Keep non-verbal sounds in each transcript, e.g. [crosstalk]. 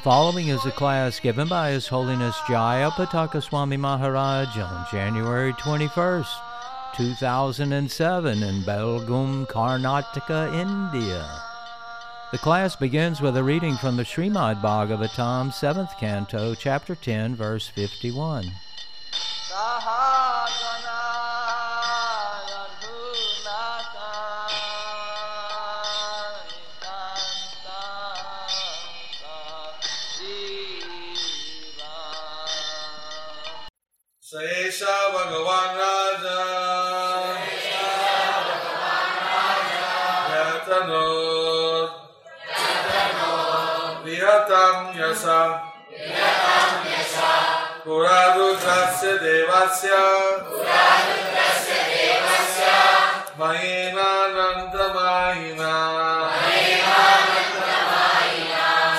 The following is a class given by His Holiness Jaya Pataka Swami Maharaj on January 21st, 2007 in Belgaum, Karnataka, India. The class begins with a reading from the Srimad Bhagavatam, 7th canto, chapter 10, verse 51. विहतं यशा पुरारुद्रस्य देवस्य मयेनानन्दमायिना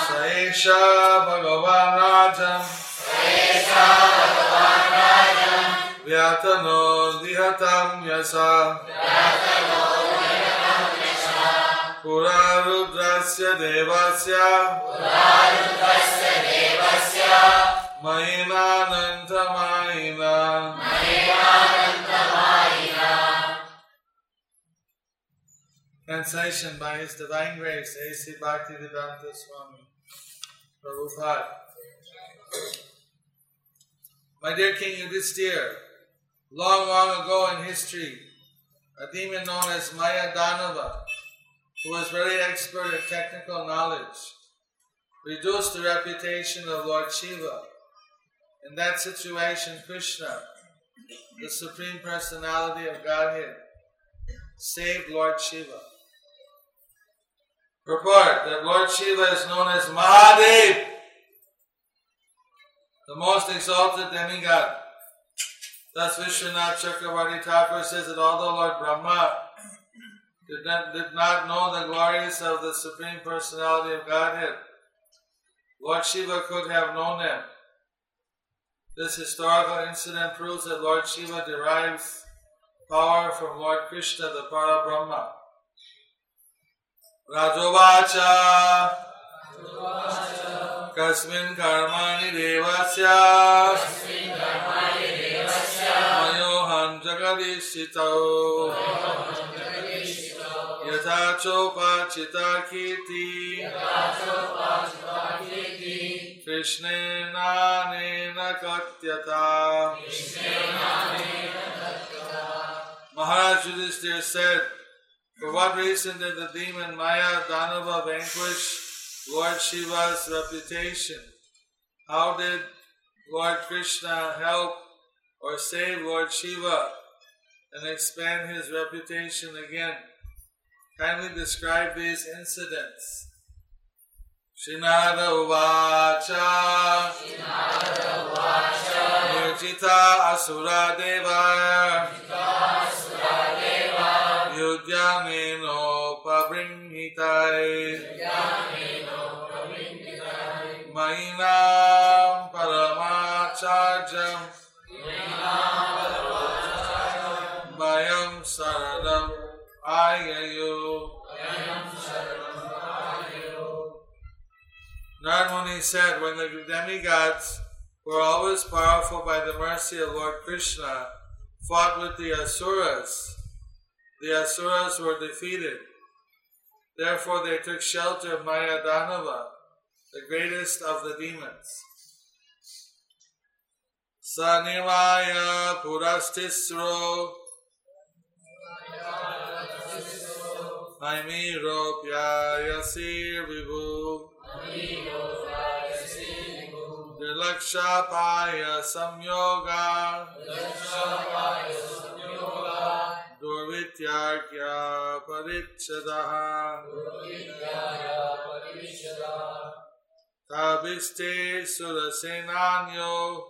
स एषा भगवान् राजम् व्यातनो विहतं यशा पुरारुद्रस्य देवस्य महिमानन्तमायिना Translation by His Divine Grace, A.C. Bhaktivedanta Swami, Prabhupada. My dear King Yudhisthira, long, long ago in history, a demon known as Maya Danava, who was very expert in technical knowledge, reduced the reputation of Lord Shiva. In that situation, Krishna, the Supreme Personality of Godhead, saved Lord Shiva. Purport that Lord Shiva is known as Mahadev, the most exalted demigod. Thus Vishwanath Chakravarti Thakur says that although Lord Brahma did not, did not know the glories of the Supreme Personality of Godhead. Lord Shiva could have known them. This historical incident proves that Lord Shiva derives power from Lord Krishna, the Para Brahma. Rajovacha Kasmin Karmani Devasya Mayohan Jagadishitau यथा चोपाचिता कीर्ति कृष्णेनानेन कथ्यता Maharaj Yudhisthira said, For what reason did the demon Maya Danava vanquish Lord Shiva's reputation? How did Lord Krishna help or save Lord Shiva and expand his reputation again? kindly describe these incidents. Shinada Uvacha. Shinada Uvacha. Yujita Asura Deva. Yujita Asura Deva. Pabrinhitai. Pabrinhitai. Mainam Paramacharjam. Ayayu Narmuni said, when the demigods who are always powerful by the mercy of Lord Krishna fought with the Asuras, the Asuras were defeated. Therefore they took shelter of Maya Danava, the greatest of the demons. Sanimaya Purastisro Aimiropyayasir Vibhu Dilakshapaya Samyoga Durvityarkya Parichadaha Tabiste Surasenanyo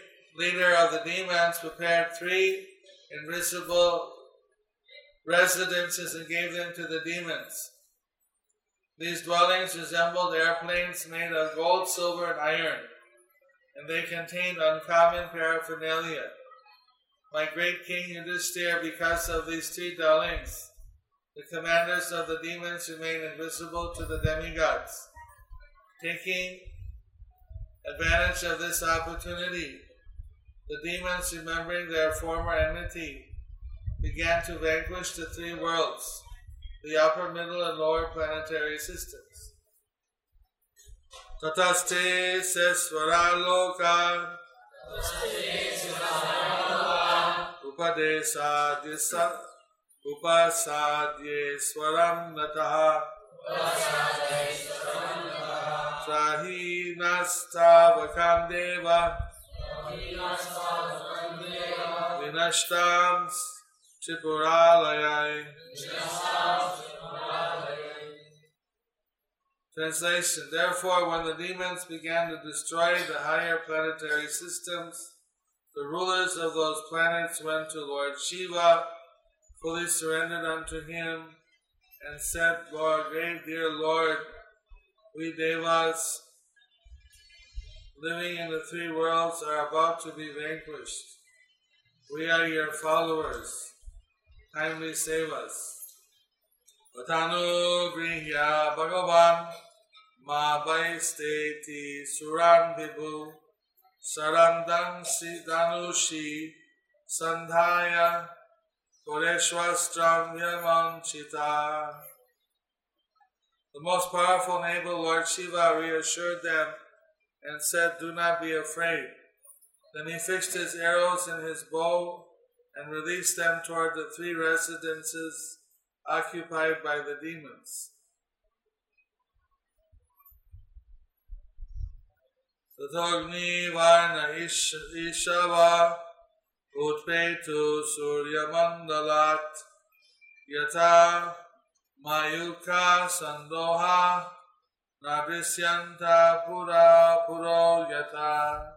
leader of the demons, prepared three invisible residences and gave them to the demons. These dwellings resembled airplanes made of gold, silver, and iron, and they contained uncommon paraphernalia. My great king Yudhishthira, because of these three dwellings, the commanders of the demons remain invisible to the demigods. Taking advantage of this opportunity, the demons, remembering their former enmity, began to vanquish the three worlds, the upper, middle, and lower planetary systems. Tataste sesvara loka upadesādye sa upasadye swaram nataha trahi nastavakam deva Translation Therefore, when the demons began to destroy the higher planetary systems, the rulers of those planets went to Lord Shiva, fully surrendered unto him, and said, Lord, great dear Lord, we Devas living in the three worlds are about to be vanquished. We are your followers. Kindly save us. Vatanu Grihya Bhagavan Ma Vaisteti Suran Vibhu Sarandam Sidanushi Sandhaya Kodeshwastram Yamanchita. The most powerful and able Lord Shiva reassured them and said, Do not be afraid. Then he fixed his arrows in his bow and released them toward the three residences occupied by the demons. Tatagni Varna Ishava Utpetu Surya Mandalat Yata Mayuka Nadrisyanta Pura Puro Yata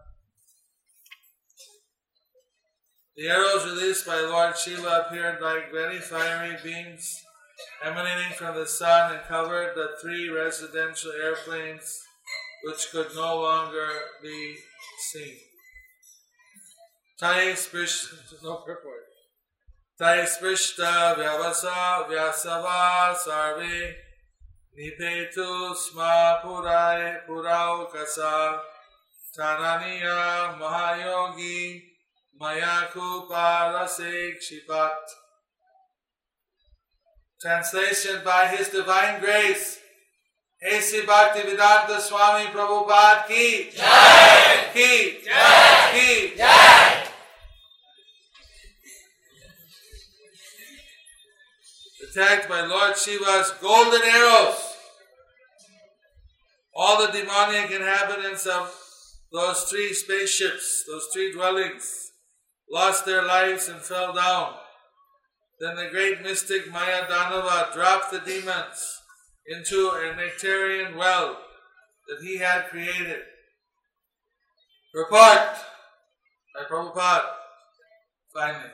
The arrows released by Lord Shiva appeared like very fiery beams emanating from the sun and covered the three residential airplanes which could no longer be seen. Tai sprishta, [laughs] no purport. Tai sprishta vyavasa vyasava sarve Niteto sma purai purau kasa tananiya mahayogi mayaku parasekshipat. Translation by His Divine Grace. ऐसे भक्ति वेदांत स्वामी प्रभुपाद की जय की जय की जय Attacked by Lord Shiva's golden arrows. All the demonic inhabitants of those three spaceships, those three dwellings, lost their lives and fell down. Then the great mystic Maya Danava dropped the demons into a nectarian well that he had created. Report by Prabhupada. Finally.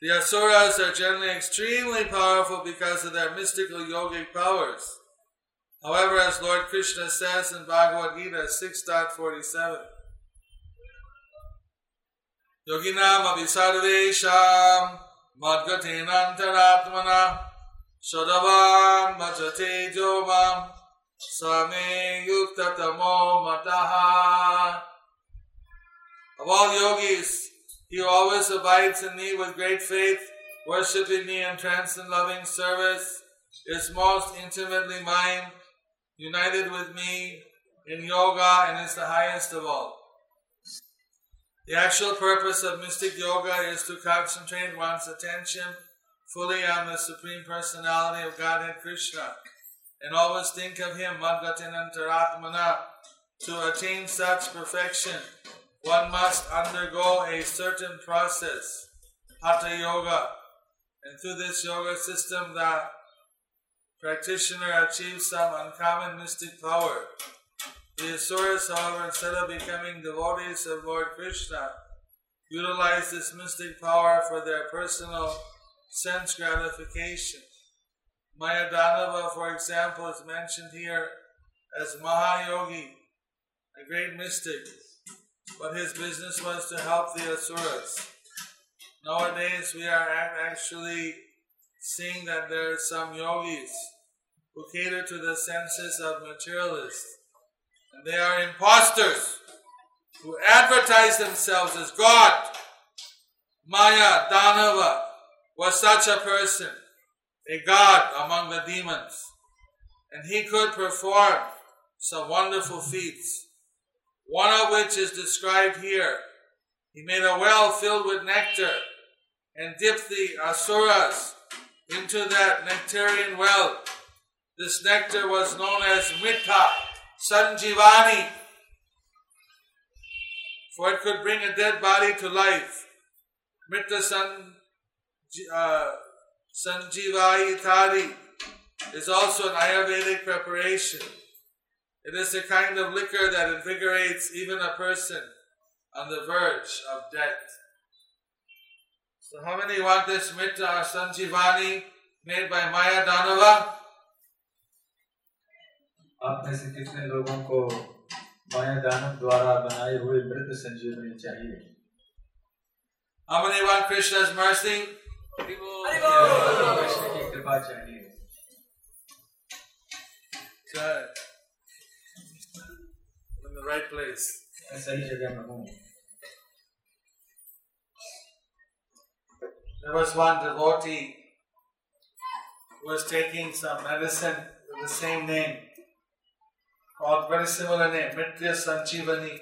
The Asuras are generally extremely powerful because of their mystical yogic powers. However, as Lord Krishna says in Bhagavad Gita 6.47, Yoginam abhisarvesham madgatenantaratmana Shadavan bhajate jomam same yuktatamo mataha. Of all yogis, he who always abides in me with great faith, worshipping me in trance and loving service, is most intimately mine, united with me in yoga, and is the highest of all. The actual purpose of mystic yoga is to concentrate one's attention fully on the Supreme Personality of Godhead Krishna and always think of Him, Madgatinantaratmana. To attain such perfection, one must undergo a certain process, Hatha Yoga. And through this yoga system, the practitioner achieves some uncommon mystic power. The Asuras, however, instead of becoming devotees of Lord Krishna, utilize this mystic power for their personal sense gratification. Mayadanava, for example, is mentioned here as Mahayogi, a great mystic, but his business was to help the Asuras. Nowadays, we are actually seeing that there are some yogis who cater to the senses of materialists, and they are imposters who advertise themselves as God. Maya Danava was such a person, a god among the demons, and he could perform some wonderful feats, one of which is described here. He made a well filled with nectar and dipped the asuras into that nectarian well. This nectar was known as Mita Sanjivani, for it could bring a dead body to life. Mita San, uh, Sanjivai Itari is also an Ayurvedic preparation. It is a kind of liquor that invigorates even a person on the verge of death. So, how many want this Mita or Sanjivani made by Maya Danava? आप में से कितने लोगों को माया दानव द्वारा बनाए हुए मृत संजीवनी चाहिए How many want Krishna's mercy? Krishna की कृपा चाहिए Good. In the right place. सही जगह में हूँ There was one devotee who was taking some medicine with the same name, similar name, Mritya Sanjivani.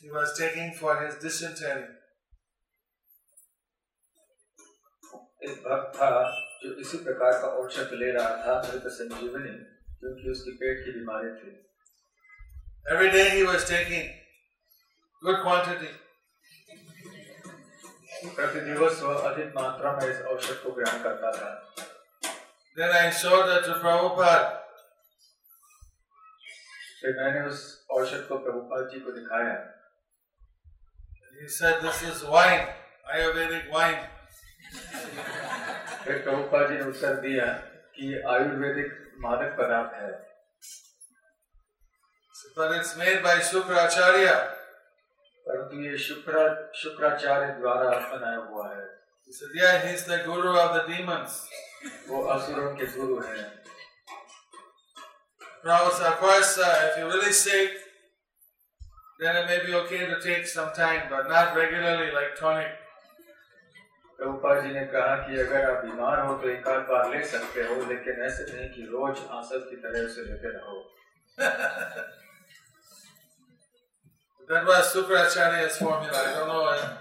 He was taking for his dysentery. एक भक्त था जो इसी प्रकार का औषध ले रहा था मृत संजीवनी क्योंकि उसकी पेट की बीमारी थी Every day he was taking good quantity. प्रति दिवस वह अधिक मात्रा में इस औषध को ग्रहण करता था Then I it to Prabhupada. फिर मैंने उस औषध को प्रभुपाद जी को दिखाया He said, This is wine, Ayurvedic wine. फिर प्रभुपाद जी ने उत्तर दिया कि आयुर्वेदिक मादक पदार्थ है But it's made by Shukracharya. परंतु ये शुक्रा शुक्राचार्य द्वारा बनाया हुआ है He said, Yeah, he's the guru of the demons. वो असुरों के गुरु हैं Prabhupada said, Of course, uh, if you're really sick, then it may be okay to take some time, but not regularly like tonic. Prabhupada ji ने कहा कि अगर आप बीमार हो तो एक आध बार ले सकते हो लेकिन ऐसे नहीं कि रोज आंसद की तरह उसे लेते रहो [laughs] That was Sukracharya's formula. I don't know, uh,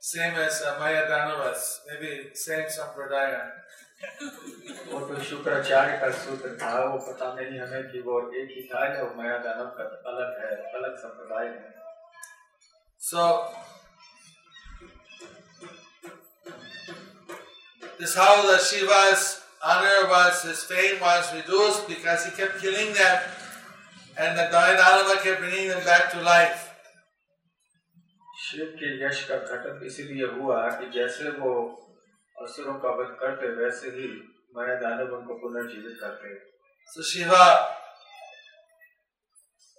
same as uh, Maya Danavas, maybe same Sampradaya. वो तो शुक्राचार्य का सूत्र था वो पता नहीं हमें कि वो एक ही था या माया दानव का अलग है अलग संप्रदाय है So, this how the Shiva's honor was, his fame was reduced because he kept killing them and the Dayanalama kept bringing them back to life. Shiv के यश का घटन इसीलिए हुआ कि जैसे वो असुरों का वध करते वैसे ही माया दानव उनको पुनर्जीवित करते हैं So Shiva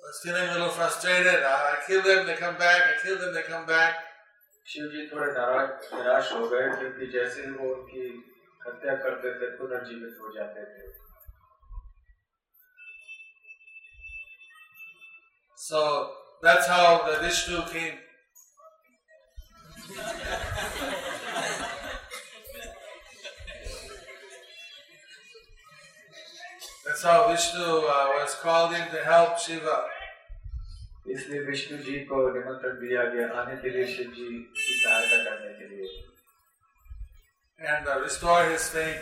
was feeling a little frustrated. I, kill them, they come back. I kill them, they come back. Shiv जी थोड़े नाराज़ निराश हो गए क्योंकि जैसे ही वो उनकी हत्या करते थे पुनर्जीवित हो जाते थे So that's how the Vishnu came. That's how Vishnu uh, was called in to help Shiva. इसलिए विष्णु जी को निमंत्रण दिया गया आने के लिए शिव जी की सहायता करने के लिए and uh, restore his fame.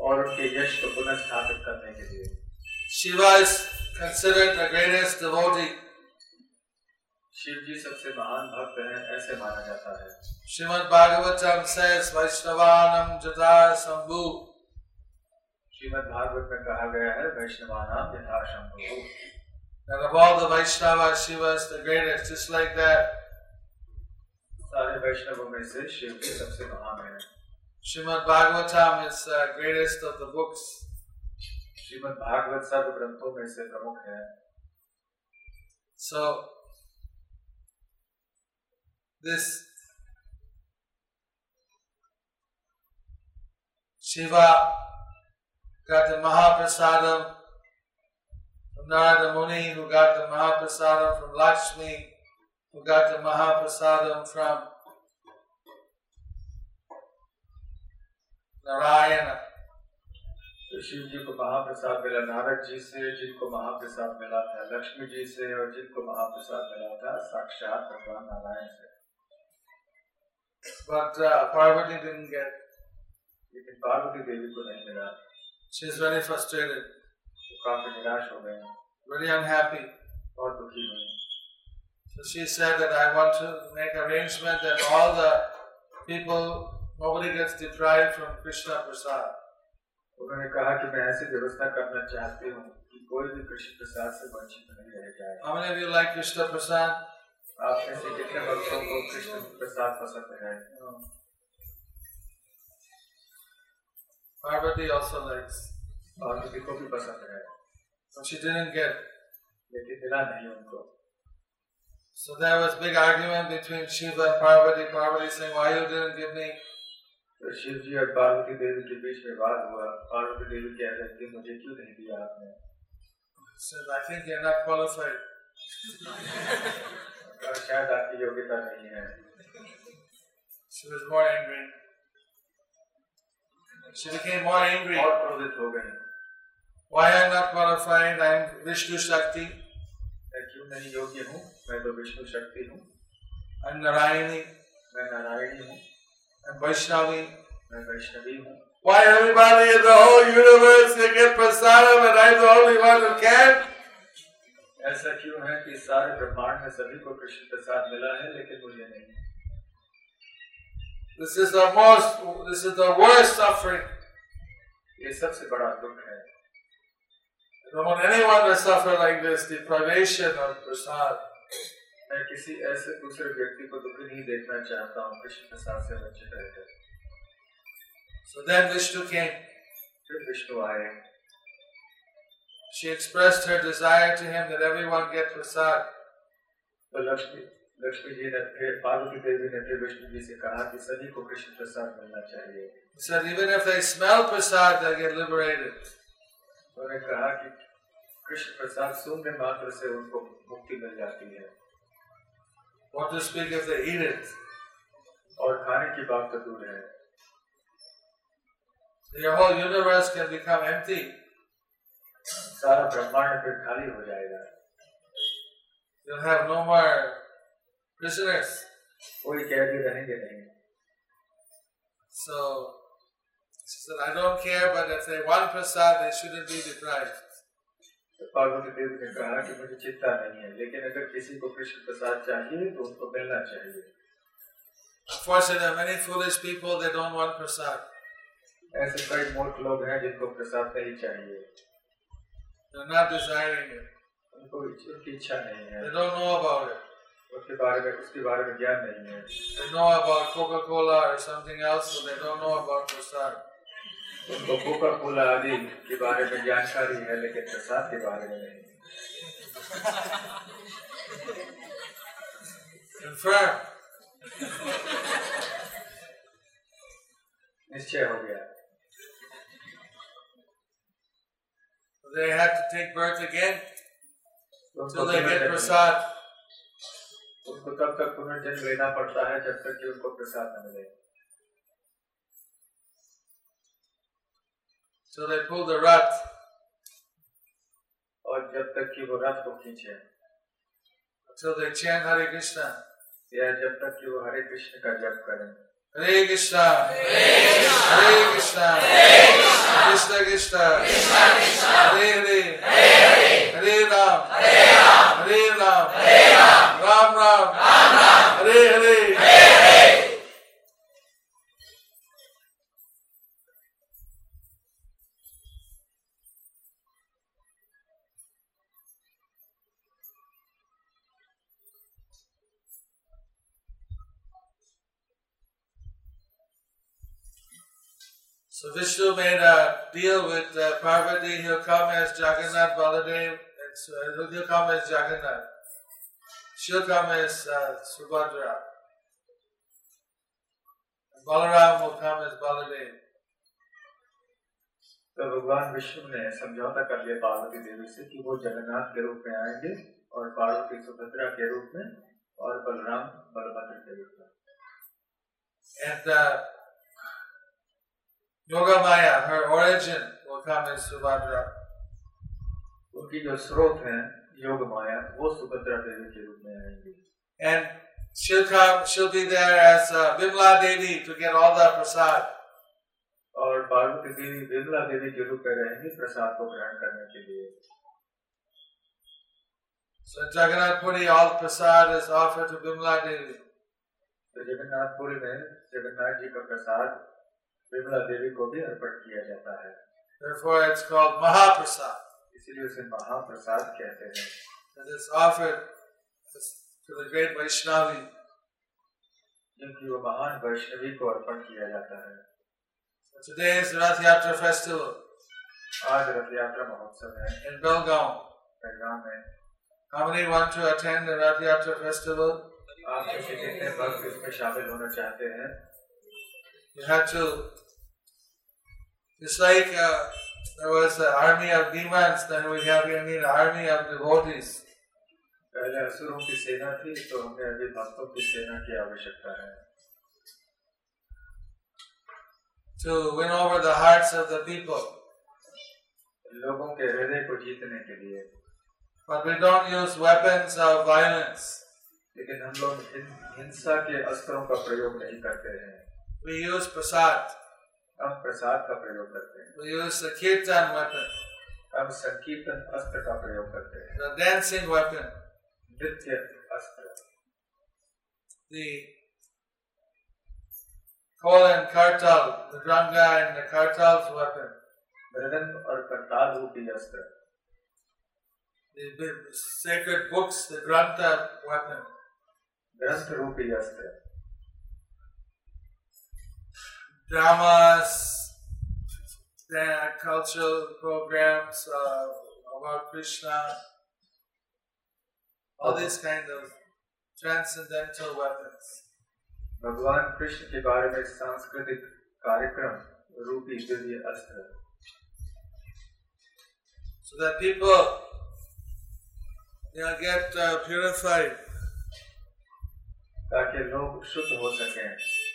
और उनके यश को पुनः स्थापित करने के लिए Shiva is considered the greatest devotee. Shiv जी सबसे महान भक्त हैं ऐसे माना जाता है Srimad Bhagavatam says, Vaishnavanam Jata Sambhu. Shrimad Bhagavat में कहा गया है वैष्णवानाम यथा Shambhu And of all the Vaishnavas, Shiva is the greatest. Just like that, सारे वैष्णवों में से शिव जी सबसे महान है Bhagavatam is the greatest of the books. Shrimad Bhagavat सर्व ग्रंथों में से प्रमुख है So, this Shiva got the Mahaprasadam from Narada Muni, who got the Mahaprasadam from Lakshmi, who got the Mahaprasadam from Narayana. तो शिव जी को महाप्रसाद मिला नारद जी से जिनको महाप्रसाद मिला था लक्ष्मी जी से और जिनको महाप्रसाद मिला था साक्षात भगवान नारायण से But uh, Parvati didn't get. लेकिन पार्वती देवी को नहीं मिला She's very frustrated, वो काफी निराश हो गए very unhappy. और दुखी हुई So she said that I want to make arrangement that all the people, nobody gets deprived from Krishna Prasad. उन्होंने कहा कि मैं ऐसी व्यवस्था करना चाहती हूँ कि कोई भी कृष्ण प्रसाद से वंचित नहीं रह जाए How many of you like Krishna Prasad? आप में से कितने भक्तों को कृष्ण प्रसाद पसंद है Parvati also likes, और किसी को भी पसंद है but she didn't get. it. लेकिन मिला नहीं उनको So there was big argument between Shiva and Parvati. Parvati saying, "Why you didn't give me?" तो शिव जी और पार्वती देवी के बीच में वाद हुआ पार्वती देवी कह रही थी मुझे क्यों नहीं दिया आपने She said, "I think you're not qualified." और शायद आपकी योग्यता नहीं है She was more angry. She became more angry. और क्रोधित हो गई Why I'm not qualified? I'm Vishnu Shakti. मैं क्यों नहीं योग्य हूँ मैं तो विष्णु शक्ति हूँ I'm Narayani. मैं नारायणी हूँ I'm Vaishnavi. मैं वैष्णवी हूँ Why everybody in the whole universe can get prasadam and I'm the only one who can't? ऐसा क्यों है कि सारे ब्रह्मांड में सभी को कृष्ण प्रसाद मिला है लेकिन मुझे नहीं This is the most, this is the worst suffering. ये सबसे बड़ा दुख है I don't want anyone to suffer like this, deprivation of prasad. मैं किसी ऐसे दूसरे व्यक्ति को दुखी नहीं देखना चाहता हूँ कृष्ण प्रसाद से वंचित रहकर So then Vishnu came. फिर विष्णु आए She expressed her desire to him that everyone get prasad. तो लक्ष्मी लक्ष्मी जी ने पार्वती देवी ने फिर विष्णु जी से कहा कि सभी को कृष्ण प्रसाद मिलना चाहिए। उन्होंने कहा कि कृष्ण प्रसाद सूंघने मात्र से उनको मुक्ति मिल जाती है। और खाने की बात तो दूर है। The whole universe can सारा ब्रह्मांड फिर खाली हो जाएगा। You'll have no more prisoners. कोई कैदी रहेंगे नहीं So she said, I don't care, but if they want prasad, they shouldn't be deprived. तो पार्वती देवी ने कहा कि मुझे चिंता नहीं है लेकिन अगर किसी को कृष्ण प्रसाद चाहिए तो उनको मिलना चाहिए Unfortunately, there are many foolish people, they don't want prasad. ऐसे कई मूर्ख लोग हैं जिनको प्रसाद नहीं चाहिए They're not desiring it. उनको इच- उनकी इच्छा नहीं है They don't know about it. उसके बारे में उसके बारे में ज्ञान नहीं है They know about Coca-Cola or something else, but they don't know about prasad. उनको कोका कोला आदि के बारे में जानकारी है लेकिन प्रसाद के बारे में नहीं Confirm. निश्चय हो गया They have to take birth again तो till they get prasad. उनको तब तक पुनर्जन्म लेना पड़ता है जब तक कि उनको प्रसाद न मिले So they pull the rut. और जब तक कि वो रथ को खींचे Until they chant Hare Krishna. या जब तक कि वो हरे कृष्ण का जप करें Hare Krishna. Hare Krishna. Krishna Krishna. Hare Hare. Hare Ram. Hare Ram. Hare Ram Ram. Hare Hare. So Vishnu made a deal with uh, Parvati. He'll come as Jagannath Baladev, and so he'll- he'll come as Jagannath. She'll come uh, Subhadra. And Balaram will come as Baladev. तो भगवान विष्णु ने समझौता कर लिया पार्वती देवी से कि वो जगन्नाथ के रूप में आएँगे और पार्वती सुभद्रा के रूप में और बलराम बलभद्र के रूप में And uh, Yogamaya, her origin, will come as Subhadra. उनकी जो स्रोत है योग माया वो सुभद्रा देवी के रूप में आएँगी And she'll come, she'll be there as uh, Bimla Devi to get all the prasad. और पार्वती देवी विमला देवी के रूप में रहेंगी प्रसाद को ग्रहण करने के लिए So Jagannath Puri, all prasad is offered to Bimla Devi. तो जगन्नाथपुरी में जगन्नाथ जी का प्रसाद विमला देवी को भी अर्पण किया जाता है Therefore, it's called Mahaprasad. इसीलिए उसे महाप्रसाद कहते हैं It is offered to the great Vaishnavi. क्योंकि वो महान वैष्णवी को अर्पण किया जाता है So today is Rath Yatra festival आज रथ यात्रा महोत्सव है in Belgaum. पैगाम में How many want to attend the Rath Yatra festival? आप में से कितने भक्त इसमें शामिल होना चाहते हैं You have to. It's like uh, there was an army of demons, then we have we need an army of devotees. पहले असुरों की सेना थी तो हमें अभी भक्तों की सेना की आवश्यकता है to win over the hearts of the people. लोगों के हृदय को जीतने के लिए But we don't use weapons of violence. लेकिन हम लोग हिं- हिंसा के अस्त्रों का प्रयोग नहीं करते हैं We use prasad. हम प्रसाद का प्रयोग करते हैं We use the kirtan weapon, हम संकीर्तन अस्त्र का प्रयोग करते हैं the dancing weapon, नृत्य अस्त्र the kol and kartal, the dranga and the kartal's weapon, मृदंग और करताल रूपी अस्त्र the sacred books, the grantha weapon, ग्रंथ रूपी अस्त्र dramas, the cultural programs uh, about Krishna, all these kind of transcendental weapons. भगवान कृष्ण के बारे में सांस्कृतिक कार्यक्रम रूपी दिव्य अस्त्र so that people you know, get uh, purified. ताकि लोग शुद्ध हो सकें and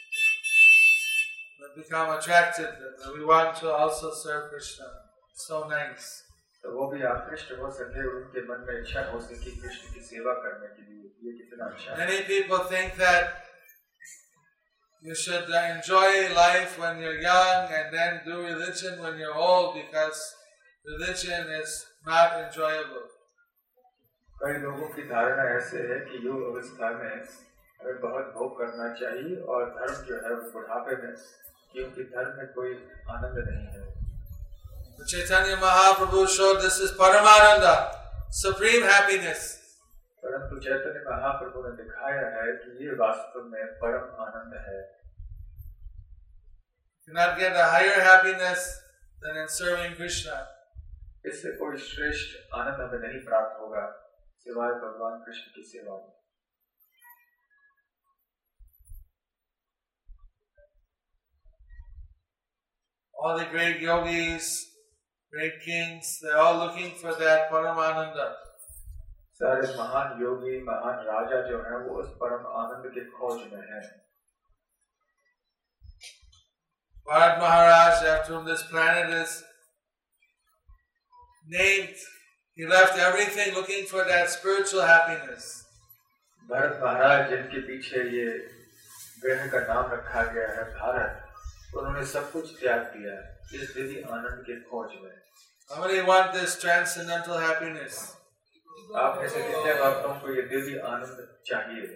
become attracted. and We want to also serve Krishna. So nice. तो वो भी आकृष्ट हो सके और उनके मन में इच्छा हो सके कृष्ण की सेवा करने के लिए ये कितना अच्छा है Many people think that you should uh, enjoy life when you're young and then do religion when you're old because religion is not enjoyable. कई लोगों की धारणा ऐसे है कि युग अवस्था में हमें बहुत भोग करना चाहिए और धर्म जो है वो बुढ़ापे में क्योंकि धर्म में कोई आनंद नहीं है Chaitanya Mahaprabhu showed this is Paramananda, supreme happiness. परंतु चैतन्य महाप्रभु ने दिखाया है कि ये वास्तव में परम आनंद है cannot get a higher happiness than in serving Krishna. इससे कोई श्रेष्ठ आनंद हमें नहीं प्राप्त होगा सिवाय भगवान कृष्ण की सेवा में All the great yogis, great kings, they're all looking for that Paramananda. सारे महान योगी महान राजा जो हैं वो उस परम आनंद के खोज में हैं Bharat Maharaj, after whom this planet is named, he left everything looking for that spiritual happiness. Bharat महाराज जिनके पीछे ये ग्रह का नाम रखा गया है भारत उन्होंने सब कुछ त्याग दिया इस दिव्य आनंद के खोज में How many want this transcendental happiness? आप में से कितने भक्तों को ये दिव्य आनंद चाहिए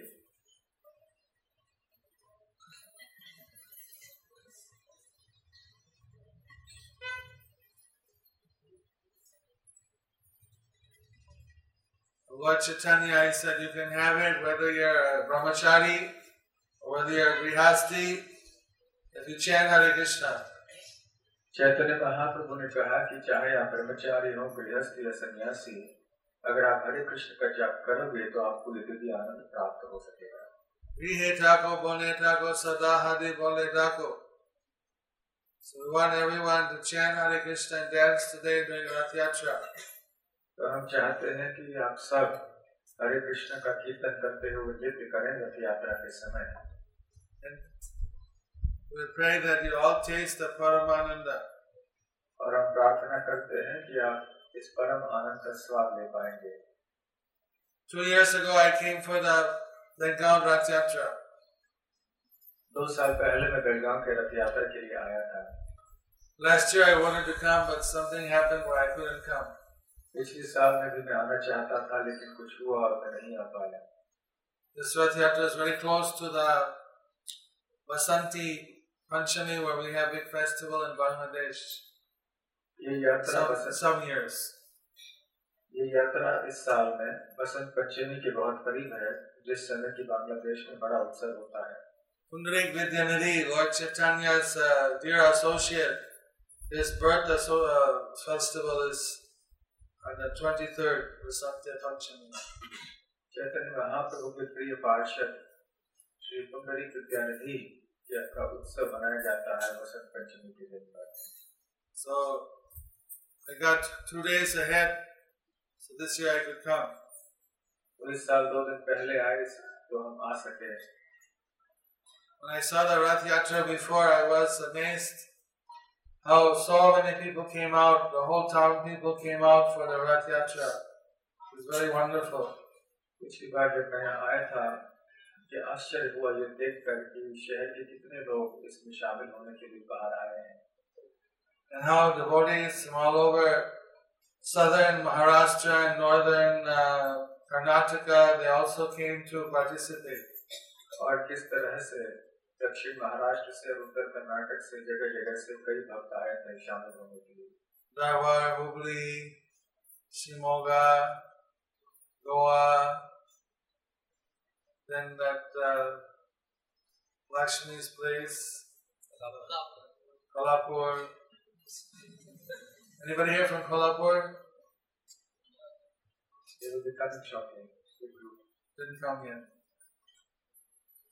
Lord Chaitanya, he said you can have it whether you're a brahmachari or whether you're a grihasti, चैन हरे कृष्णा चैतन्य महाप्रभु ने कहा कि चाहे आप ब्रह्मचारी हो गृहस्थ या सन्यासी अगर आप हरे कृष्ण का जाप करोगे तो आपको दिव्य आनंद प्राप्त हो सकेगा। बोले ठाको सदा तो हम चाहते हैं कि आप सब हरे कृष्ण का कीर्तन करते हुए नृत्य करें रथ यात्रा के समय। we pray that you all taste the Paramananda. और हम प्रार्थना करते हैं कि आप इस परम आनंद का स्वाद ले पाएंगे Two years ago, I came for the Bengal Rath Yatra. दो साल पहले मैं बेलगांव के रथ यात्रा के लिए आया था Last year, I wanted to come, but something happened where I couldn't come. पिछले साल में भी मैं आना चाहता था लेकिन कुछ हुआ और मैं नहीं आ पाया This Rath Yatra is very close to the Vasanti Panchami, where we have big festival in Bangladesh. ये यात्रा Some, बसंत some years. ये यात्रा इस साल में बसंत पंचमी के बहुत करीब है जिस समय की बांग्लादेश में बड़ा उत्सव होता है Pundarik Vidyanidhi, Lord Chaitanya's uh, dear associate, his birth asso- uh, festival is on the 23rd, Vasanta Panchami. Chaitanya Mahaprabhu के प्रिय पार्षद श्री पुंडरी विद्यानिधि के का उत्सव मनाया जाता है बसंत पंचमी के दिन पर So I got two days ahead, so this year I could come. तो इस साल दो दिन पहले आए तो हम आ सके When I saw the Rath Yatra before, I was amazed how so many people came out, the whole town people came out for the Rath Yatra. It was very wonderful. पिछली बार जब मैं यहाँ आया था कि आश्चर्य हुआ ये देख कर कि शहर के कितने लोग इसमें शामिल होने के लिए बाहर आए हैं And how devotees from all over southern Maharashtra and northern uh, Karnataka, they also came to participate. और किस तरह से दक्षिण महाराष्ट्र से उत्तर कर्नाटक से जगह जगह से कई भक्त आए थे शामिल होने के लिए Dharwar, Hubli, Shimoga, Goa, then that uh, Lakshmi's place, Kolhapur. Anybody here from Kolhapur? They will be coming shortly. Big group. Didn't come yet.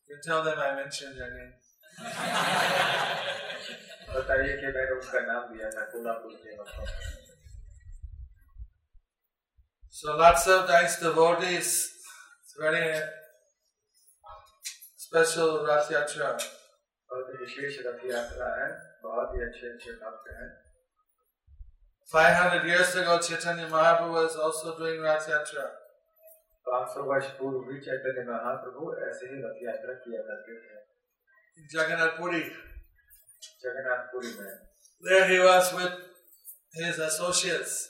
You can tell them I mentioned your name. बताइए कि मैंने उनका नाम दिया था कोल्हापुर के भक्तों को। So lots of nice devotees. It's very uh, special Rath Yatra. बहुत ही विशेष रथ यात्रा है बहुत ही अच्छे अच्छे भक्त हैं 500 years ago, Chaitanya Mahaprabhu was also doing Rath Yatra. पाँच सौ वर्ष पूर्व भी चैतन्य महाप्रभु ऐसे ही रथ यात्रा किया करते थे Puri. जगन्नाथपुरी में There he was with his associates.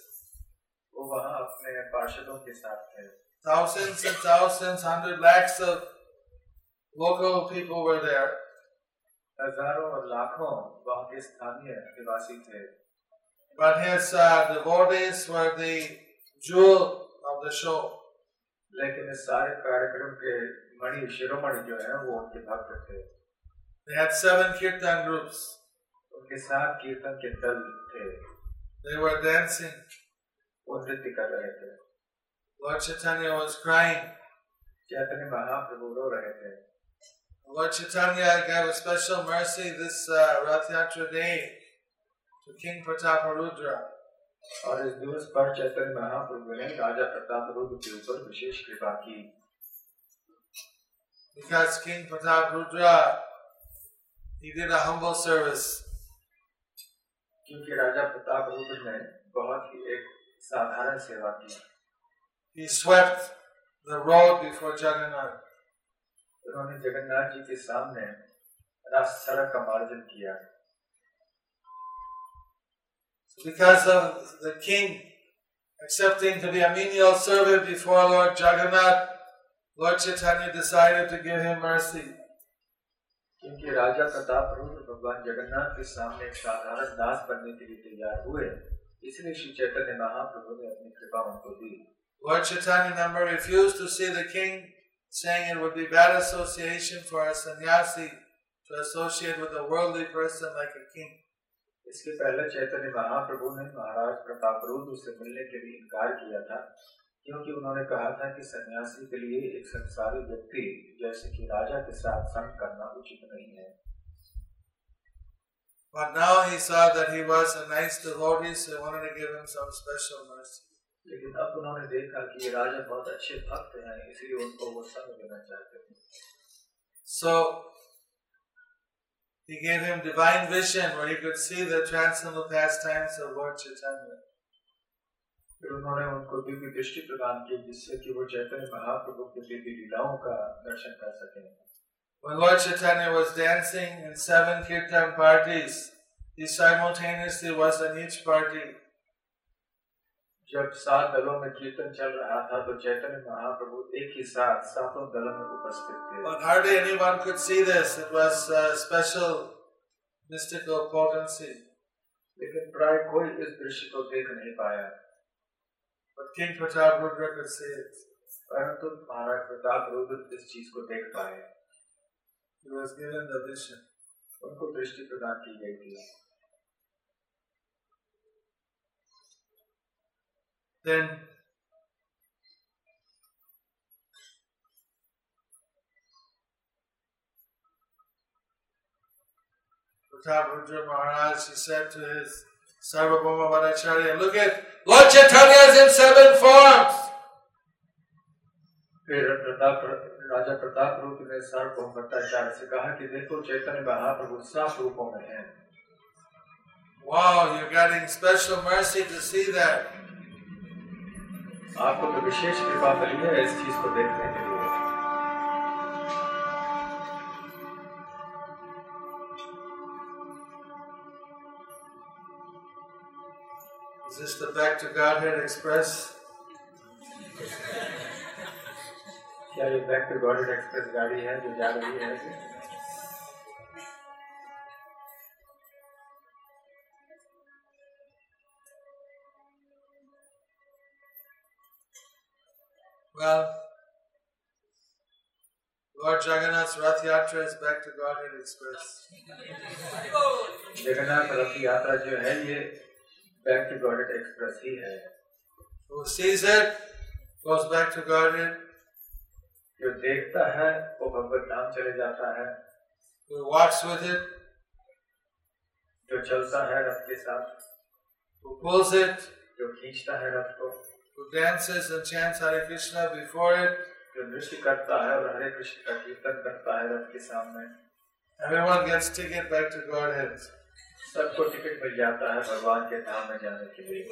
वो वहाँ अपने पार्षदों के साथ थे Thousands and thousands, hundred lakhs of local people were there. हज़ारों और लाखों वहाँ के स्थानीय निवासी थे But his uh, devotees were the jewel of the show. लेकिन इस सारे कार्यक्रम के मणि शिरोमणि जो है वो उनके भक्त थे They had seven kirtan groups. उनके साथ कीर्तन के दल थे They were dancing. वो नृत्य कर रहे थे Lord Chaitanya was crying. Chaitanya Mahaprabhu रो रहे थे Lord Chaitanya gave a special mercy this uh, Rath Yatra day to King Prataparudra. और इस दिवस पर चैतन्य महाप्रभु ने राजा प्रताप रुद्र के ऊपर विशेष कृपा की Because King Prataparudra, he did a humble service. क्योंकि राजा प्रताप रुद्र ने बहुत ही एक साधारण सेवा की He swept the road before Jagannath. उन्होंने जगन्नाथ जी के सामने रास सड़क का मार्जन किया Because of the king accepting to be a menial servant before Lord Jagannath, Lord Chaitanya decided to give him mercy. क्योंकि राजा प्रताप रुद्र भगवान जगन्नाथ के सामने एक साधारण दास बनने के लिए तैयार हुए इसलिए श्री चैतन्य महाप्रभु ने अपनी कृपा उनको दी Lord Chaitanya number refused to see the king, saying it would be bad association for a sannyasi to associate with a worldly person like a king. इसके पहले चैतन्य महाप्रभु ने महाराज प्रताप रुद्र से मिलने के लिए इनकार किया था क्योंकि उन्होंने कहा था कि सन्यासी के लिए एक संसारी व्यक्ति जैसे कि राजा के साथ संग करना उचित नहीं है But now he saw that he was a nice devotee, so he wanted to give him some special mercy. लेकिन अब उन्होंने देखा कि ये राजा बहुत अच्छे भक्त हैं इसलिए उनको वो संग देना चाहते थे So he gave him divine vision where he could see the transcendental pastimes of Lord Chaitanya. फिर उन्होंने उनको दिव्य दृष्टि प्रदान की जिससे कि वो चैतन्य महाप्रभु की दिव्य लीलाओं का दर्शन कर सके When Lord Chaitanya was dancing in seven kirtan parties, he simultaneously was in each party. जब सात दलों में कीर्तन चल रहा था तो चैतन्य महाप्रभु एक ही साथ सातों दलों में उपस्थित थे But hardly anyone could see this. It was a special mystical potency. लेकिन प्राय कोई इस दृश्य को देख नहीं पाया But King Pratap Rudra could see it. परंतु महाराज प्रताप रुद्र इस चीज़ को देख पाए He was given the vision. उनको दृष्टि प्रदान की गई थी Then Pratap Rudra Maharaj, he said to his Sarvabhauma Bhattacharya, look at Lord Chaitanya is in seven forms. फिर प्रताप राजा प्रताप रुद्र ने सार्वभौम भट्टाचार्य से कहा कि देखो चैतन्य महाप्रभु सात रूपों में हैं Wow, you're getting special mercy to see that. आपको तो विशेष कृपा मिली है इस चीज़ को देखने के लिए Is this the Back to Godhead Express? क्या ये बैक टू गॉडेड एक्सप्रेस गाड़ी है जो जा रही है Well, Lord Jagannath's Rath Yatra is Back to Godhead Express. Jagannath रथ यात्रा जो है ये बैक टू गॉडेड एक्सप्रेस ही है Who sees it goes back to Godhead. जो देखता है वो भगवत धाम चले जाता है Who walks with it, जो चलता है रथ के साथ who pulls it, जो खींचता है रथ को who dances and chants Hare Krishna before it. जो नृत्य करता है और हरे कृष्ण का कीर्तन करता है रथ के सामने Everyone gets ticket back to Godhead. सबको टिकट मिल जाता है भगवान के धाम में जाने के लिए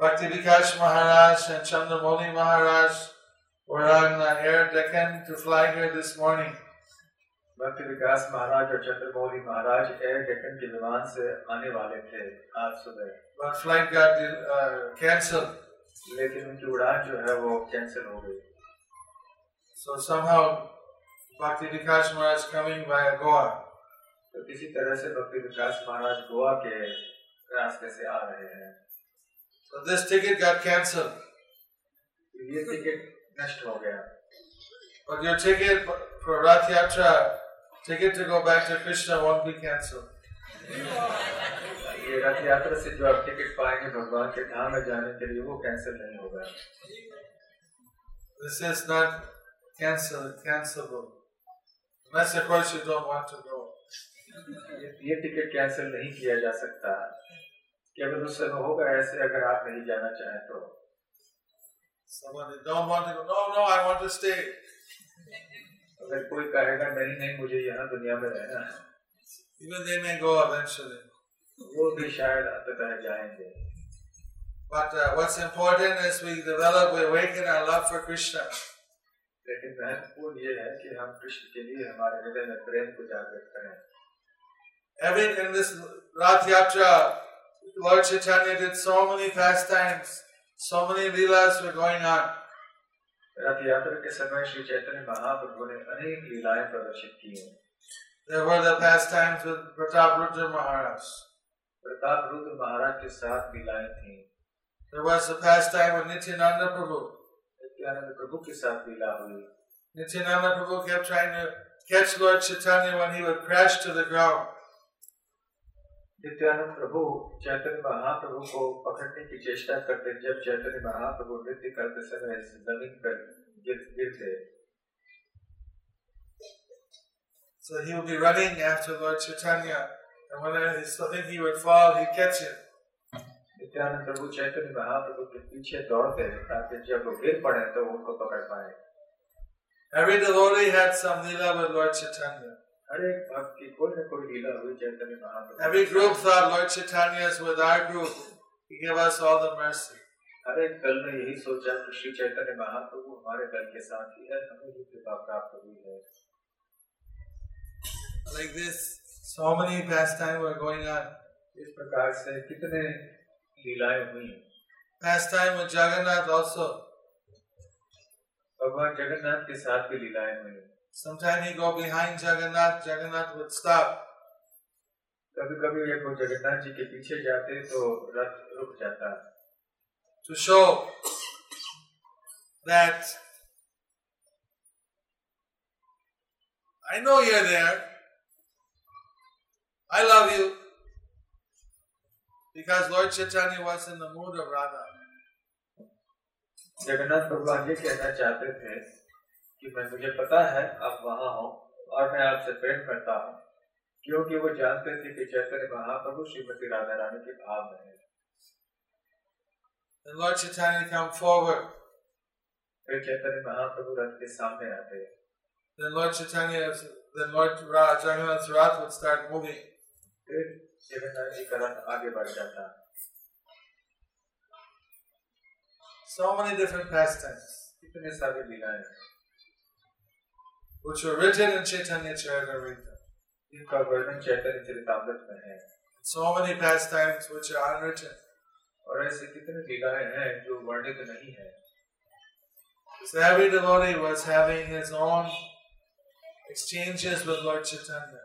Bhakti Vikash Maharaj and Chandramoli Maharaj were on uh, Air Deccan to fly here this morning. भक्ति विकास महाराज और चंद्रमौली महाराज एयर डेक्कन के विमान से आने वाले थे आज सुबह। फ़्लाइट का कैंसिल लेकिन उनकी उड़ान जो है वो कैंसिल हो गई। So somehow Bhakti Vikas Maharaj coming by Goa तो किसी तरह से भक्ति विकास महाराज गोवा के रास्ते से आ रहे हैं। सो दिस टिकट का कैंसिल ये टिकट नष्ट हो गया। और जो टिकट रथ यात्रा ticket to go back to Krishna won't be cancelled. ये रथ यात्रा से जो आप टिकट पाएँगे भगवान के धाम में जाने के लिए वो कैंसिल नहीं होगा। This is not cancel cancelable मैं से कोई से डोंट वांट टू गो ये टिकट कैंसिल नहीं किया जा सकता। केवल उस समय होगा ऐसे अगर आप नहीं जाना चाहें तो। Someone don't want to go no no I want to stay अगर कोई कहेगा नहीं नहीं मुझे यहाँ दुनिया में रहना है Even they may go eventually. वो भी शायद अंततः जाएँगे But uh, what's important is we develop, we awaken our love for Krishna. लेकिन महत्वपूर्ण ये है कि हम कृष्ण के लिए हमारे हृदय में प्रेम को जागृत करें Every in this Rath Yatra, Lord Chaitanya did so many pastimes, so many leelas were going on. रथ यात्रा के समय श्री चैतन्य महाप्रभु ने अनेक लीलाएं प्रदर्शित की हैं There were the pastimes with Pratap Rudra Maharaj. Pratap Rudra महाराज के साथ लीलाएं थी There was the pastime with Nityananda Prabhu. Nityanand प्रभु के साथ लीला हुई Nityananda Prabhu kept trying to catch Lord Chaitanya when he would crash to the ground. Nityanand प्रभु चैतन्य महाप्रभु को पकड़ने की चेष्टा करते जब चैतन्य महाप्रभु नृत्य करते समय ज़मीन पर गिर गिरते So he would be running after Lord Chaitanya, and whenever he saw think he would fall, he'd catch him. Nityanand प्रभु चैतन्य महाप्रभु के पीछे दौड़ते ताकि जब वो गिर पड़े तो उनको पकड़ पाए Every devotee had some leela with Lord Chaitanya. हर एक भक्त की कोई न कोई लीला हुई Chaitanya Mahaprabhu Every group thought Lord Chaitanya is with our group. He gave us all the mercy. हर एक दल ने यही सोचा कि श्री चैतन्य महाप्रभु हमारे दल के साथ ही है हमें भी कृपा प्राप्त हुई है Like this, so many pastimes were going on. इस प्रकार से कितने लीलाएँ हुई Pastime with Jagannath also. भगवान जगन्नाथ के साथ भी लीलाएँ हुई Sometimes he go behind Jagannath, Jagannath would stop. कभी कभी ये वो जगन्नाथ जी के पीछे जाते तो रथ रुक जाता to show that I know you're there. I love you. Because Lord Chaitanya was in the mood of Radha. Jagannath भगवान ये कहना चाहते थे कि मैं मुझे पता है आप वहाँ हो और मैं आपसे प्रेम करता हूँ क्योंकि वो जानते थे कि चैतन्य महाप्रभु श्रीमती राधा रानी के भाव में है Then Lord Chaitanya come forward. फिर चैतन्य महाप्रभु रथ के सामने आते Then Lord Chaitanya, then Lord Ra, Jagannath's Rath would start moving. फिर जगन्नाथ जी का रथ आगे बढ़ जाता So many different pastimes, कितने सारे लीलाएँ which were written in Chaitanya Charitamrita. जिनका वर्णन चैतन्य चरितामृत में है So many pastimes which are unwritten. और ऐसे कितने लीलाएँ हैं जो वर्णित नहीं है So every devotee was having his own exchanges with Lord Chaitanya.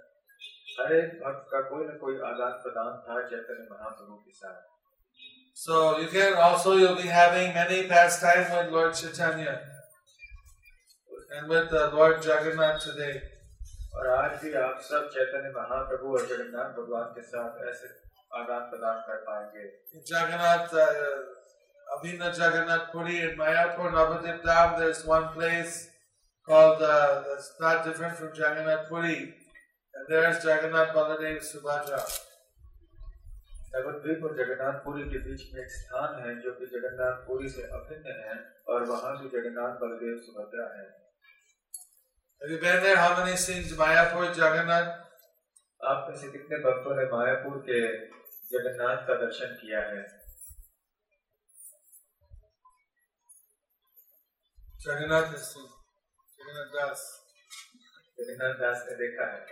हर एक भक्त का कोई न कोई आदान प्रदान था चैतन्य महाप्रभु के साथ So you can also you'll be having many pastimes with Lord Chaitanya and with the Lord Jagannath today और आज भी आप सब चैतन्य महाप्रभु और जगन्नाथ भगवान के साथ ऐसे आदान प्रदान कर पाएँगे। जगन्नाथ अभी न Jagannath Puri in Mayapur Navadvip Dham there is one place called the star different from Jagannath Puri and there is Jagannath Baladev Subhadra Navadvip और जगन्नाथपुरी के बीच में एक स्थान है जो कि जगन्नाथपुरी से अभिन्न है और वहाँ भी जगन्नाथ बलदेव सुभद्रा है। How many scenes Mayapur, Jagannath? आप में से कितने भक्तों ने मायापुर के जगन्नाथ का दर्शन किया है is seen. Jagannath जगन्नाथ दास ने देखा है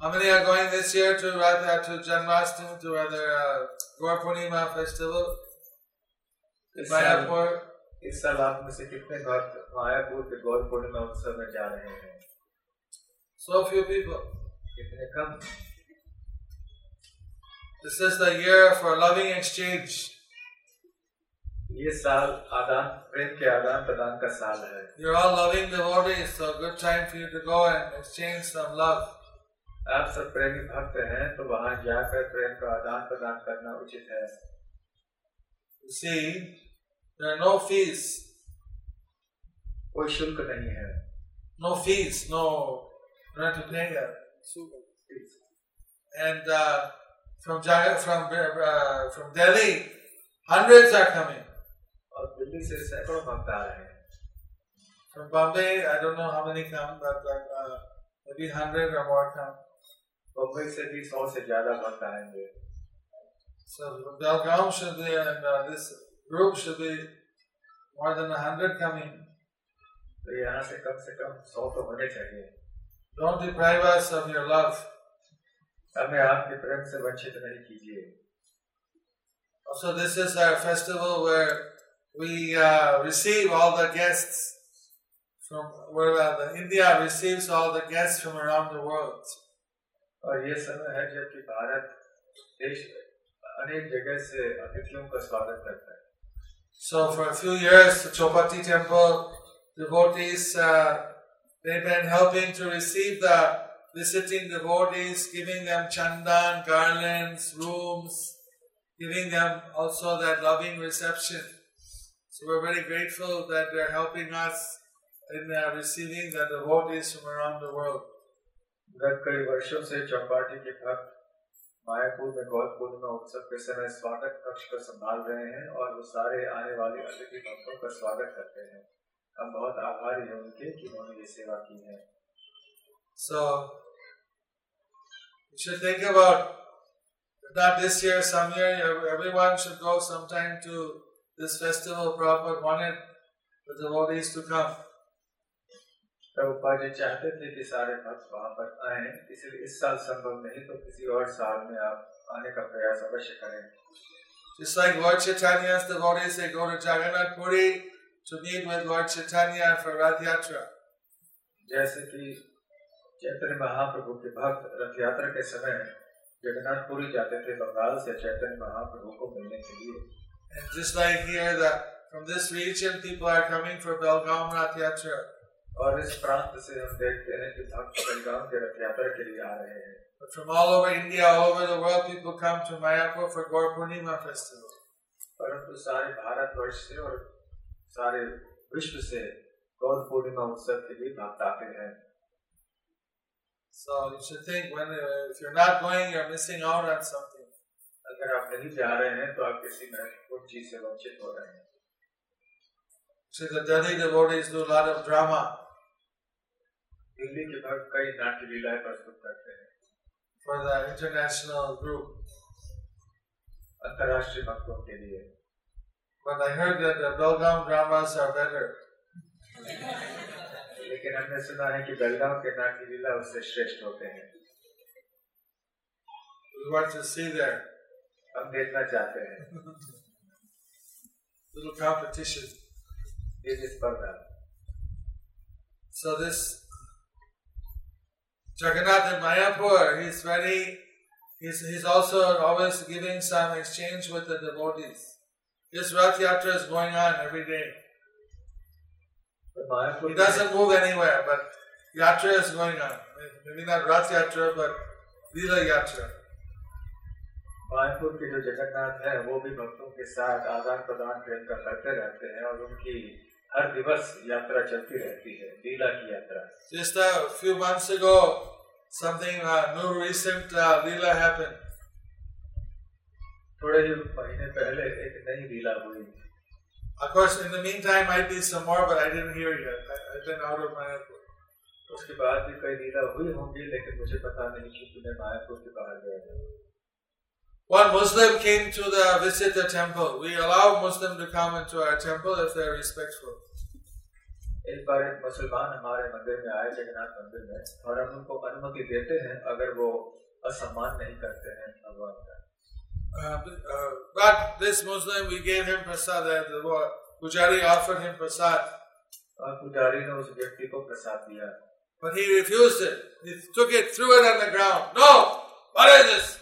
How many are going this year to Radha to Janmashtami to rather uh, Gaur Purnima festival in Mayapur? इस साल आप में से कितने भक्त मायापुर के गौर पूर्णिमा उत्सव में जा रहे हैं? सो फ्यू पीपल कितने कम? This is the for loving exchange ये साल आदान प्रेम के आदान प्रदान का साल है। You are loving good time for you to go and exchange some love आप सब प्रेमी भक्त हैं तो वहाँ जाकर प्रेम का आदान प्रदान करना उचित है। सी there are no fees, कोई शुल्क नहीं है no fees, no, you don't have to pay a fees. And uh, from Jaga, from uh, from Delhi, hundreds are coming. और दिल्ली से सैकड़ों भक्त आ रहे हैं From Bombay, I don't know how many come, but like uh, maybe hundred or more come. Mumbai से भी सौ से ज्यादा भक्त आएंगे So Belgaum should be, and uh, this Group should be more than a hundred coming. तो यहाँ से कम से कम सौ तो होने चाहिए Don't deprive us of your love. हमें आपके प्रेम से वंचित नहीं कीजिए Also, this is our festival where we uh, receive all the guests from where uh, the India receives all the guests from around the world. और ये समय है जबकि भारत देश अनेक जगह से अतिथियों का स्वागत करता है So, for a few years, the Chopati temple devotees uh, they've been helping to receive the visiting devotees, giving them chandan, garlands, rooms, giving them also that loving reception. So we're very grateful that they're helping us in uh, receiving the devotees from around the world. गत कई वर्षों से चौपाटी के भक्त मायापुर में गौर पूर्णिमा उत्सव के समय स्वागत कक्ष को संभाल रहे हैं और वो सारे आने वाले अतिथि भक्तों का स्वागत करते हैं हम बहुत आभारी हैं उनके कि उन्होंने ये सेवा की है So you should think about if not this year, some year, ev- everyone should go sometime to this festival. Prabhupada wanted the devotees to come. Prabhupada ji चाहते थे कि सारे भक्त वहाँ पर आए इसलिए इस साल संभव नहीं तो किसी और साल में आप आने का प्रयास अवश्य करें Just like Lord Chaitanya's devotees, they go to Jagannath Puri to meet with Lord Chaitanya for Rath Yatra. जैसे कि चैतन्य महाप्रभु के भक्त रथ यात्रा के समय जगन्नाथपुरी जाते थे बंगाल से चैतन्य महाप्रभु को मिलने के लिए And just like here, that from this region, people are coming for Belgaum Rath Yatra. और इस प्रांत से हम देखते हैं कि भक्त बेलगांव के रथ यात्रा के लिए आ रहे हैं But from all over India, all over the world, people come to Mayapur for Gaur Purnima festival. परंतु सारे भारतवर्ष से और सारे विश्व से गौर पूर्णिमा उत्सव के लिए भक्त आते हैं So you should think when uh, if you're not going, you're missing out on something. अगर आप नहीं जा रहे हैं तो आप किसी महत्वपूर्ण चीज़ से वंचित हो रहे हैं So the Delhi devotees do a lot of drama Hindi के भक्त कई नाट्य लीलाएँ प्रस्तुत करते हैं फॉर द इंटरनेशनल ग्रुप अंतर्राष्ट्रीय भक्तों के लिए But I heard that the Belgaum dramas are better. लेकिन हमने सुना है कि बेलगांव के नाट्य लीला उससे श्रेष्ठ होते हैं We want to see that. हम देखना चाहते हैं Little competition. So this Jagannath in Mayapur, he's very, he's, he's also always giving some exchange with the devotees. His Rath Yatra is going on every day. तो He doesn't move anywhere, but Yatra is going on. Maybe not Rath Yatra, but Leela Yatra. Mayapur के जो जगन्नाथ है वो भी भक्तों के साथ आदान प्रदान करते रहते हैं और उनकी हर दिवस यात्रा चलती रहती है लीला की यात्रा। Just a few months ago something new recent Leela happened थोड़े ही महीने पहले एक नई लीला हुई। Of course in the meantime might be some more but i didn't hear yet. I have been out of my उसके बाद भी कई लीला हुई होंगी लेकिन मुझे पता नहीं कि तूने मायापुर के बाहर गया One Muslim came to the visit the temple. We allow Muslim to come into our temple if they're respectful. एक बार एक मुसलमान हमारे मंदिर में आए जगन्नाथ मंदिर में और हम उनको अनुमति देते हैं अगर वो असम्मान नहीं करते हैं भगवान का Uh, but, uh, but this Muslim, we gave him prasad. uh, The uh, Pujari offered him prasad, और पुजारी ने उस व्यक्ति को प्रसाद दिया but he refused it. He took it, threw it on the ground. No, what is this?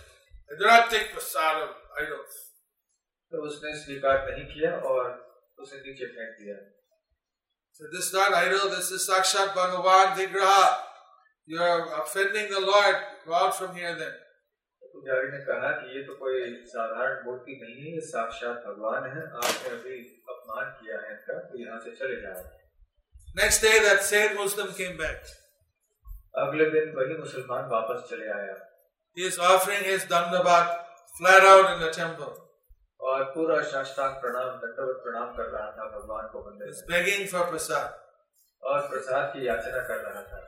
I do not take prasad of idols. तो उसने स्वीकार नहीं किया और उसे नीचे फेंक दिया So this is not idol. This is Sakshat Bhagavan Vigraha. You are offending the Lord. Go out from here then. पुजारी ने कहा कि ये तो कोई साधारण मूर्ति नहीं है ये साक्षात भगवान है आपने अभी अपमान किया है इनका तो यहाँ से चले जाओ Next day, that same Muslim came back. अगले दिन वही मुसलमान वापस चले आया He is offering his dandabat flat out in the temple. और पूरा साष्टांग प्रणाम दंडवत प्रणाम कर रहा था भगवान को मंदिर He's begging for prasad. और प्रसाद की याचना कर रहा था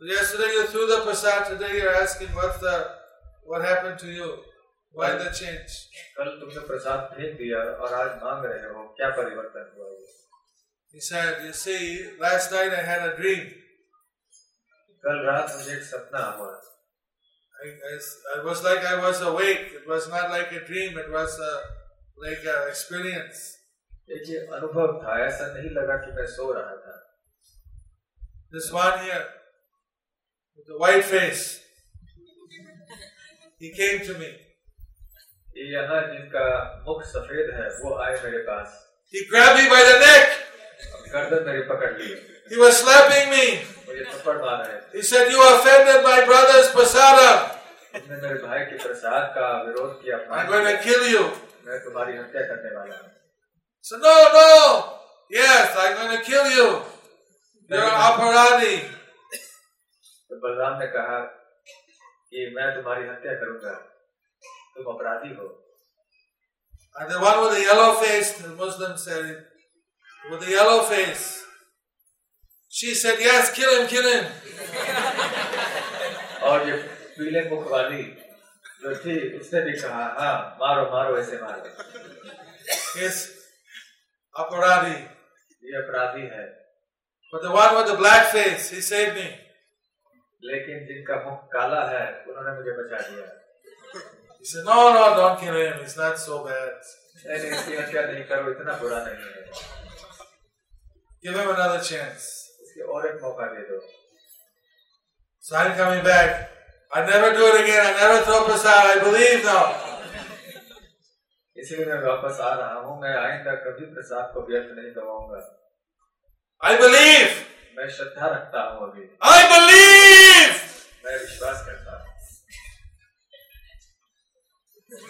So yesterday you threw the prasad. Today you're asking what's the what happened to you? Why the change? कल तुमने प्रसाद फेंक दिया और आज मांग रहे हो क्या परिवर्तन हुआ ये He said, You see, last night I had a dream. कल रात मुझे एक सपना हुआ I, I, I was like I was awake. It was not like a dream, it was a, like an experience. एक ये अनुभव था ऐसा नहीं लगा कि मैं सो रहा था This one here, with the white face, he came to me. ये यहाँ जिनका मुख सफेद है वो आए मेरे पास He grabbed me by the neck. गर्दन मेरी पकड़ ली He was slapping me. मुझे थप्पड़ मार रहे थे He said, You offended my brother's prasadam. तुमने मेरे भाई के प्रसाद का विरोध किया I'm going to kill you. मैं तुम्हारी हत्या करने वाला हूँ So, no, no. Yes, I'm going to kill you. You're aparadi. तो बलराम ने कहा कि मैं तुम्हारी हत्या करूँगा तुम अपराधी हो And the one with the yellow face, the Muslim said, with the yellow face. She said, Yes, kill him, kill him. और ये पीले मुख वाली जो थी उसने भी कहा हाँ मारो मारो ऐसे मारो Yes, aparadi. ये अपराधी है But the one with the black face, he saved me. लेकिन जिनका मुख काला है उन्होंने मुझे बचा दिया He said, No, no, don't kill him. He's not so bad. नहीं इसकी हत्या नहीं करो इतना बुरा नहीं है Give him another chance. इसके और एक मौका दे दो So I'm coming back. I never do it again. I never throw prasad. I believe now. इसलिए मैं वापस आ रहा हूँ मैं आइंदा कभी प्रसाद को व्यर्थ नहीं गवाऊंगा I believe. मैं श्रद्धा रखता हूँ अभी I believe. मैं विश्वास करता हूँ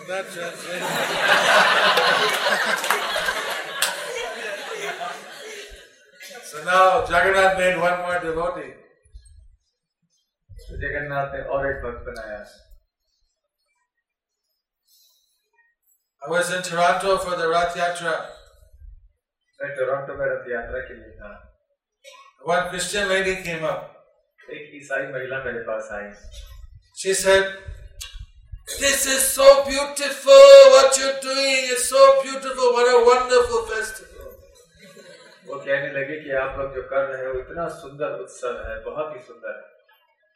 Not just So now Jagannath made one more devotee. तो जगन्नाथ ने और एक भक्त बनाया I was in Toronto for the Rath Yatra. मैं टोरंटो में रथ यात्रा के लिए था One Christian lady came up. एक ईसाई महिला मेरे पास आई She said, This is so beautiful. What you're doing is so beautiful. What a wonderful festival. वो कहने लगे कि आप लोग जो कर रहे हो इतना सुंदर उत्सव है बहुत ही सुंदर है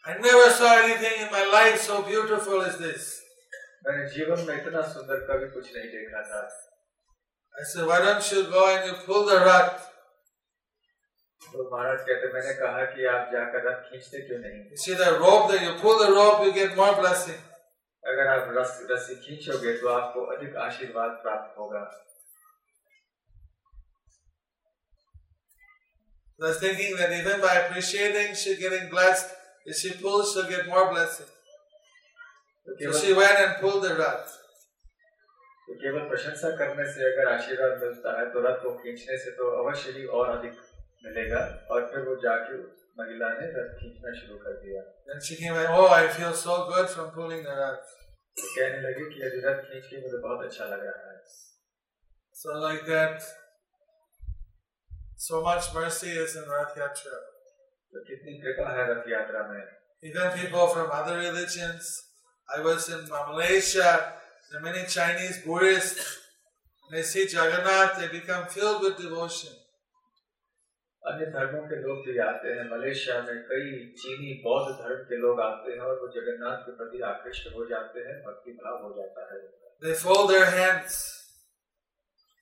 I never saw anything in my life so beautiful as this. मैंने जीवन में इतना सुंदर कभी कुछ नहीं देखा था I said, Why don't you go and you pull the rut? तो महाराज कहते मैंने कहा कि आप जाकर रथ खींचते क्यों नहीं You see the rope that you pull the rope, you get more blessing. अगर आप रस रस्सी खींचोगे तो आपको अधिक आशीर्वाद प्राप्त होगा I was thinking that even by appreciating, she's getting blessed. If she pulls, she'll get more blessing. तो So केवल she went and pulled the rut. तो केवल प्रशंसा करने से अगर आशीर्वाद मिलता है तो रथ को खींचने से तो अवश्य ही और अधिक मिलेगा और फिर वो जाके उस महिला ने रथ खींचना शुरू कर दिया Then she came and, oh, I feel so good from pulling the rut. तो कहने लगी कि यदि रथ खींच के मुझे बहुत अच्छा लग रहा है So like that, so much mercy is in Rath Yatra. तो कितनी कृपा है रथ यात्रा में Even people from other religions. I was in Malaysia, there are many Chinese Buddhists. They see Jagannath, they become filled with devotion. अन्य धर्मों के लोग भी आते हैं मलेशिया में कई चीनी बौद्ध धर्म के लोग आते हैं और वो जगन्नाथ के प्रति आकृष्ट हो जाते हैं भक्ति भाव हो जाता है They fold their hands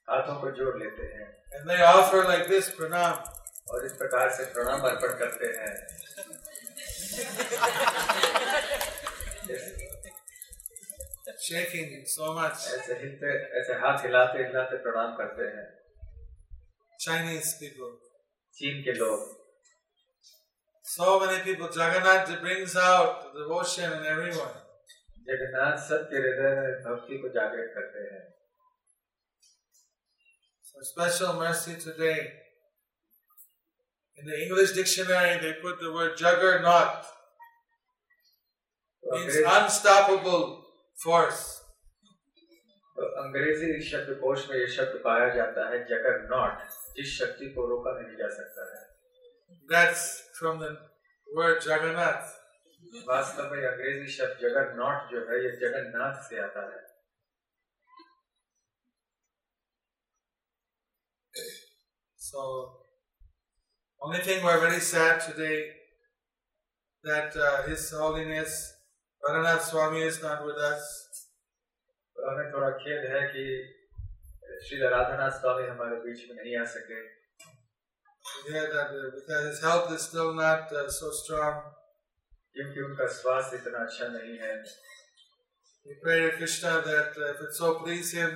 हाथों को जोड़ लेते हैं and they offer like this pranam. और इस प्रकार से प्रणाम अर्पण करते हैं Shaking so much. ऐसे हिलते ऐसे हाथ हिलाते हिलाते प्रणाम करते हैं Chinese people. चीन के लोग So many people, Jagannath brings out the devotion in everyone. Jagannath सब के हृदय में भक्ति को जागृत करते हैं special mercy today In the English dictionary, they put the word juggernaut. तो Means अंग्रेज- unstoppable force. तो अंग्रेजी शब्दकोश में ये शब्द पाया जाता है जगर नॉट जिस शक्ति को रोका नहीं जा सकता है That's from the word Jagannath. वास्तव में अंग्रेजी शब्द जगर नॉट जो है ये जगन्नाथ से आता है So Only thing we're very sad today that uh, His Holiness Varanath Swami is not with us. तो हमें थोड़ा खेद है कि श्री राधानाथ स्वामी हमारे बीच में नहीं आ सके We hear that uh, because His health is still not uh, so strong. क्योंकि उनका स्वास्थ्य इतना अच्छा नहीं है We pray to Krishna that uh, if it so please Him,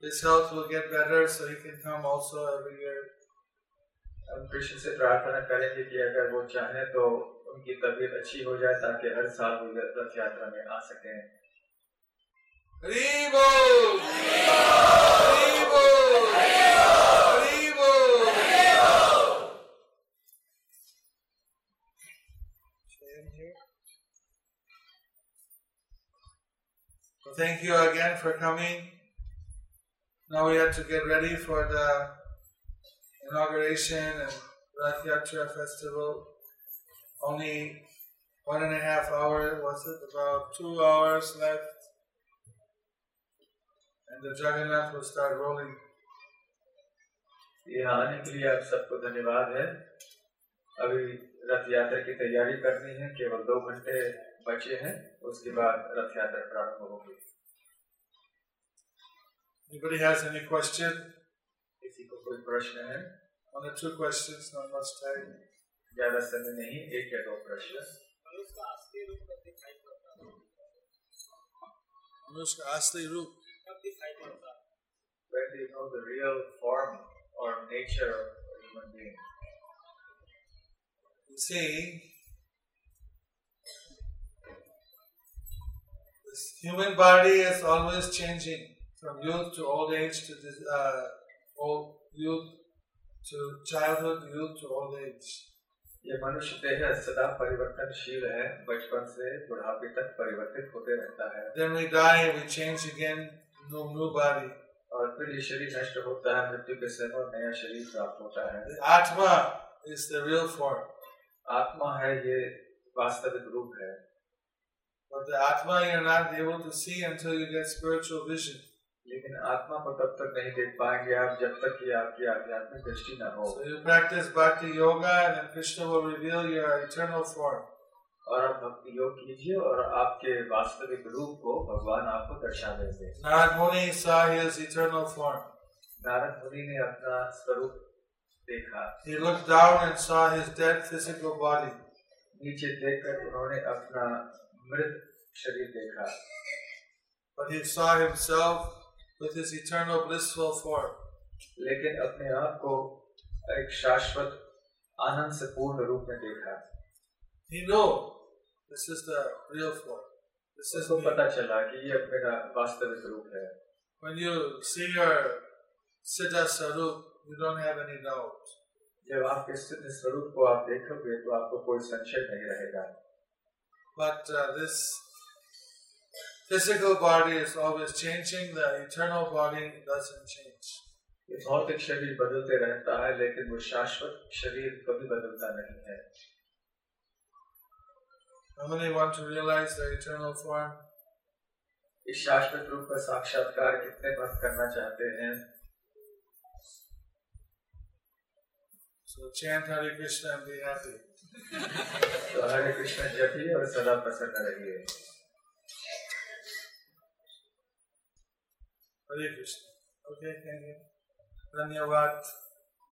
His health will get better so He can come also every year. Krishna से प्रार्थना करेंगे कि अगर वो चाहे तो उनकी तबीयत अच्छी हो जाए ताकि हर साल वो रथ यात्रा में आ सके। Thank you again for coming. Now we have to get ready for the inauguration and Rath Yatra festival. Only one and a half hour, was it? About two hours left. And the Jagannath will start rolling. यहाँ आने के लिए आप सबको धन्यवाद है अभी रथ यात्रा की तैयारी करनी है केवल दो घंटे बचे हैं उसके बाद रथ यात्रा प्रारंभ होगी Anybody has any question? किसी को कोई प्रश्न है One or two questions, not much time. ज्यादा समय नहीं एक या दो प्रश्न Anushka Asli Roop. when do you know the real form or nature of a human being You see, this human body is always changing from youth to old age to this, uh, old youth to childhood, youth to old age. ये मनुष्य देह सदा परिवर्तनशील है बचपन से बुढ़ापे तक परिवर्तित होते रहता है Then we die, we change again, new, new body. और फिर ये शरीर नष्ट होता है मृत्यु के समय नया शरीर प्राप्त होता है The Atma is the real form. आत्मा है ये वास्तविक रूप है But the Atma you're not able to see until you get spiritual vision. लेकिन आत्मा को तब तक नहीं देख पाएँगे आप जब तक कि आपकी आध्यात्मिक दृष्टि न हो। प्रैक्टिस भक्ति योगा और आप भक्ति योग कीजिए और आपके वास्तविक रूप को भगवान आपको दर्शा देंगे। नारद मुनि इटर्नल फॉर्म नारद मुनि ने अपना स्वरूप देखा। He looked down and saw his dead physical body नीचे देखकर उन्होंने अपना मृत शरीर देखा। But he saw himself with his eternal blissful form. लेकिन अपने आप को एक शाश्वत आनंद से पूर्ण रूप में देखा He knew this is the real form. This is पता चला कि ये मेरा वास्तविक रूप है When you see your Siddha Sarup, you don't have any doubt. जब आपके सिद्ध स्वरूप को आप देखोगे तो आपको कोई संशय नहीं रहेगा But uh, this physical body is always changing, the eternal body doesn't change. ये भौतिक शरीर बदलते रहता है लेकिन वो शाश्वत शरीर कभी बदलता नहीं है How many want to realize the eternal form? इस शाश्वत रूप का साक्षात्कार कितने भक्त करना चाहते हैं So chant Hare Krishna and be happy. तो हरे कृष्ण जपिए और सदा प्रसन्न रहिए Hare Krishna okay thank you धन्यवाद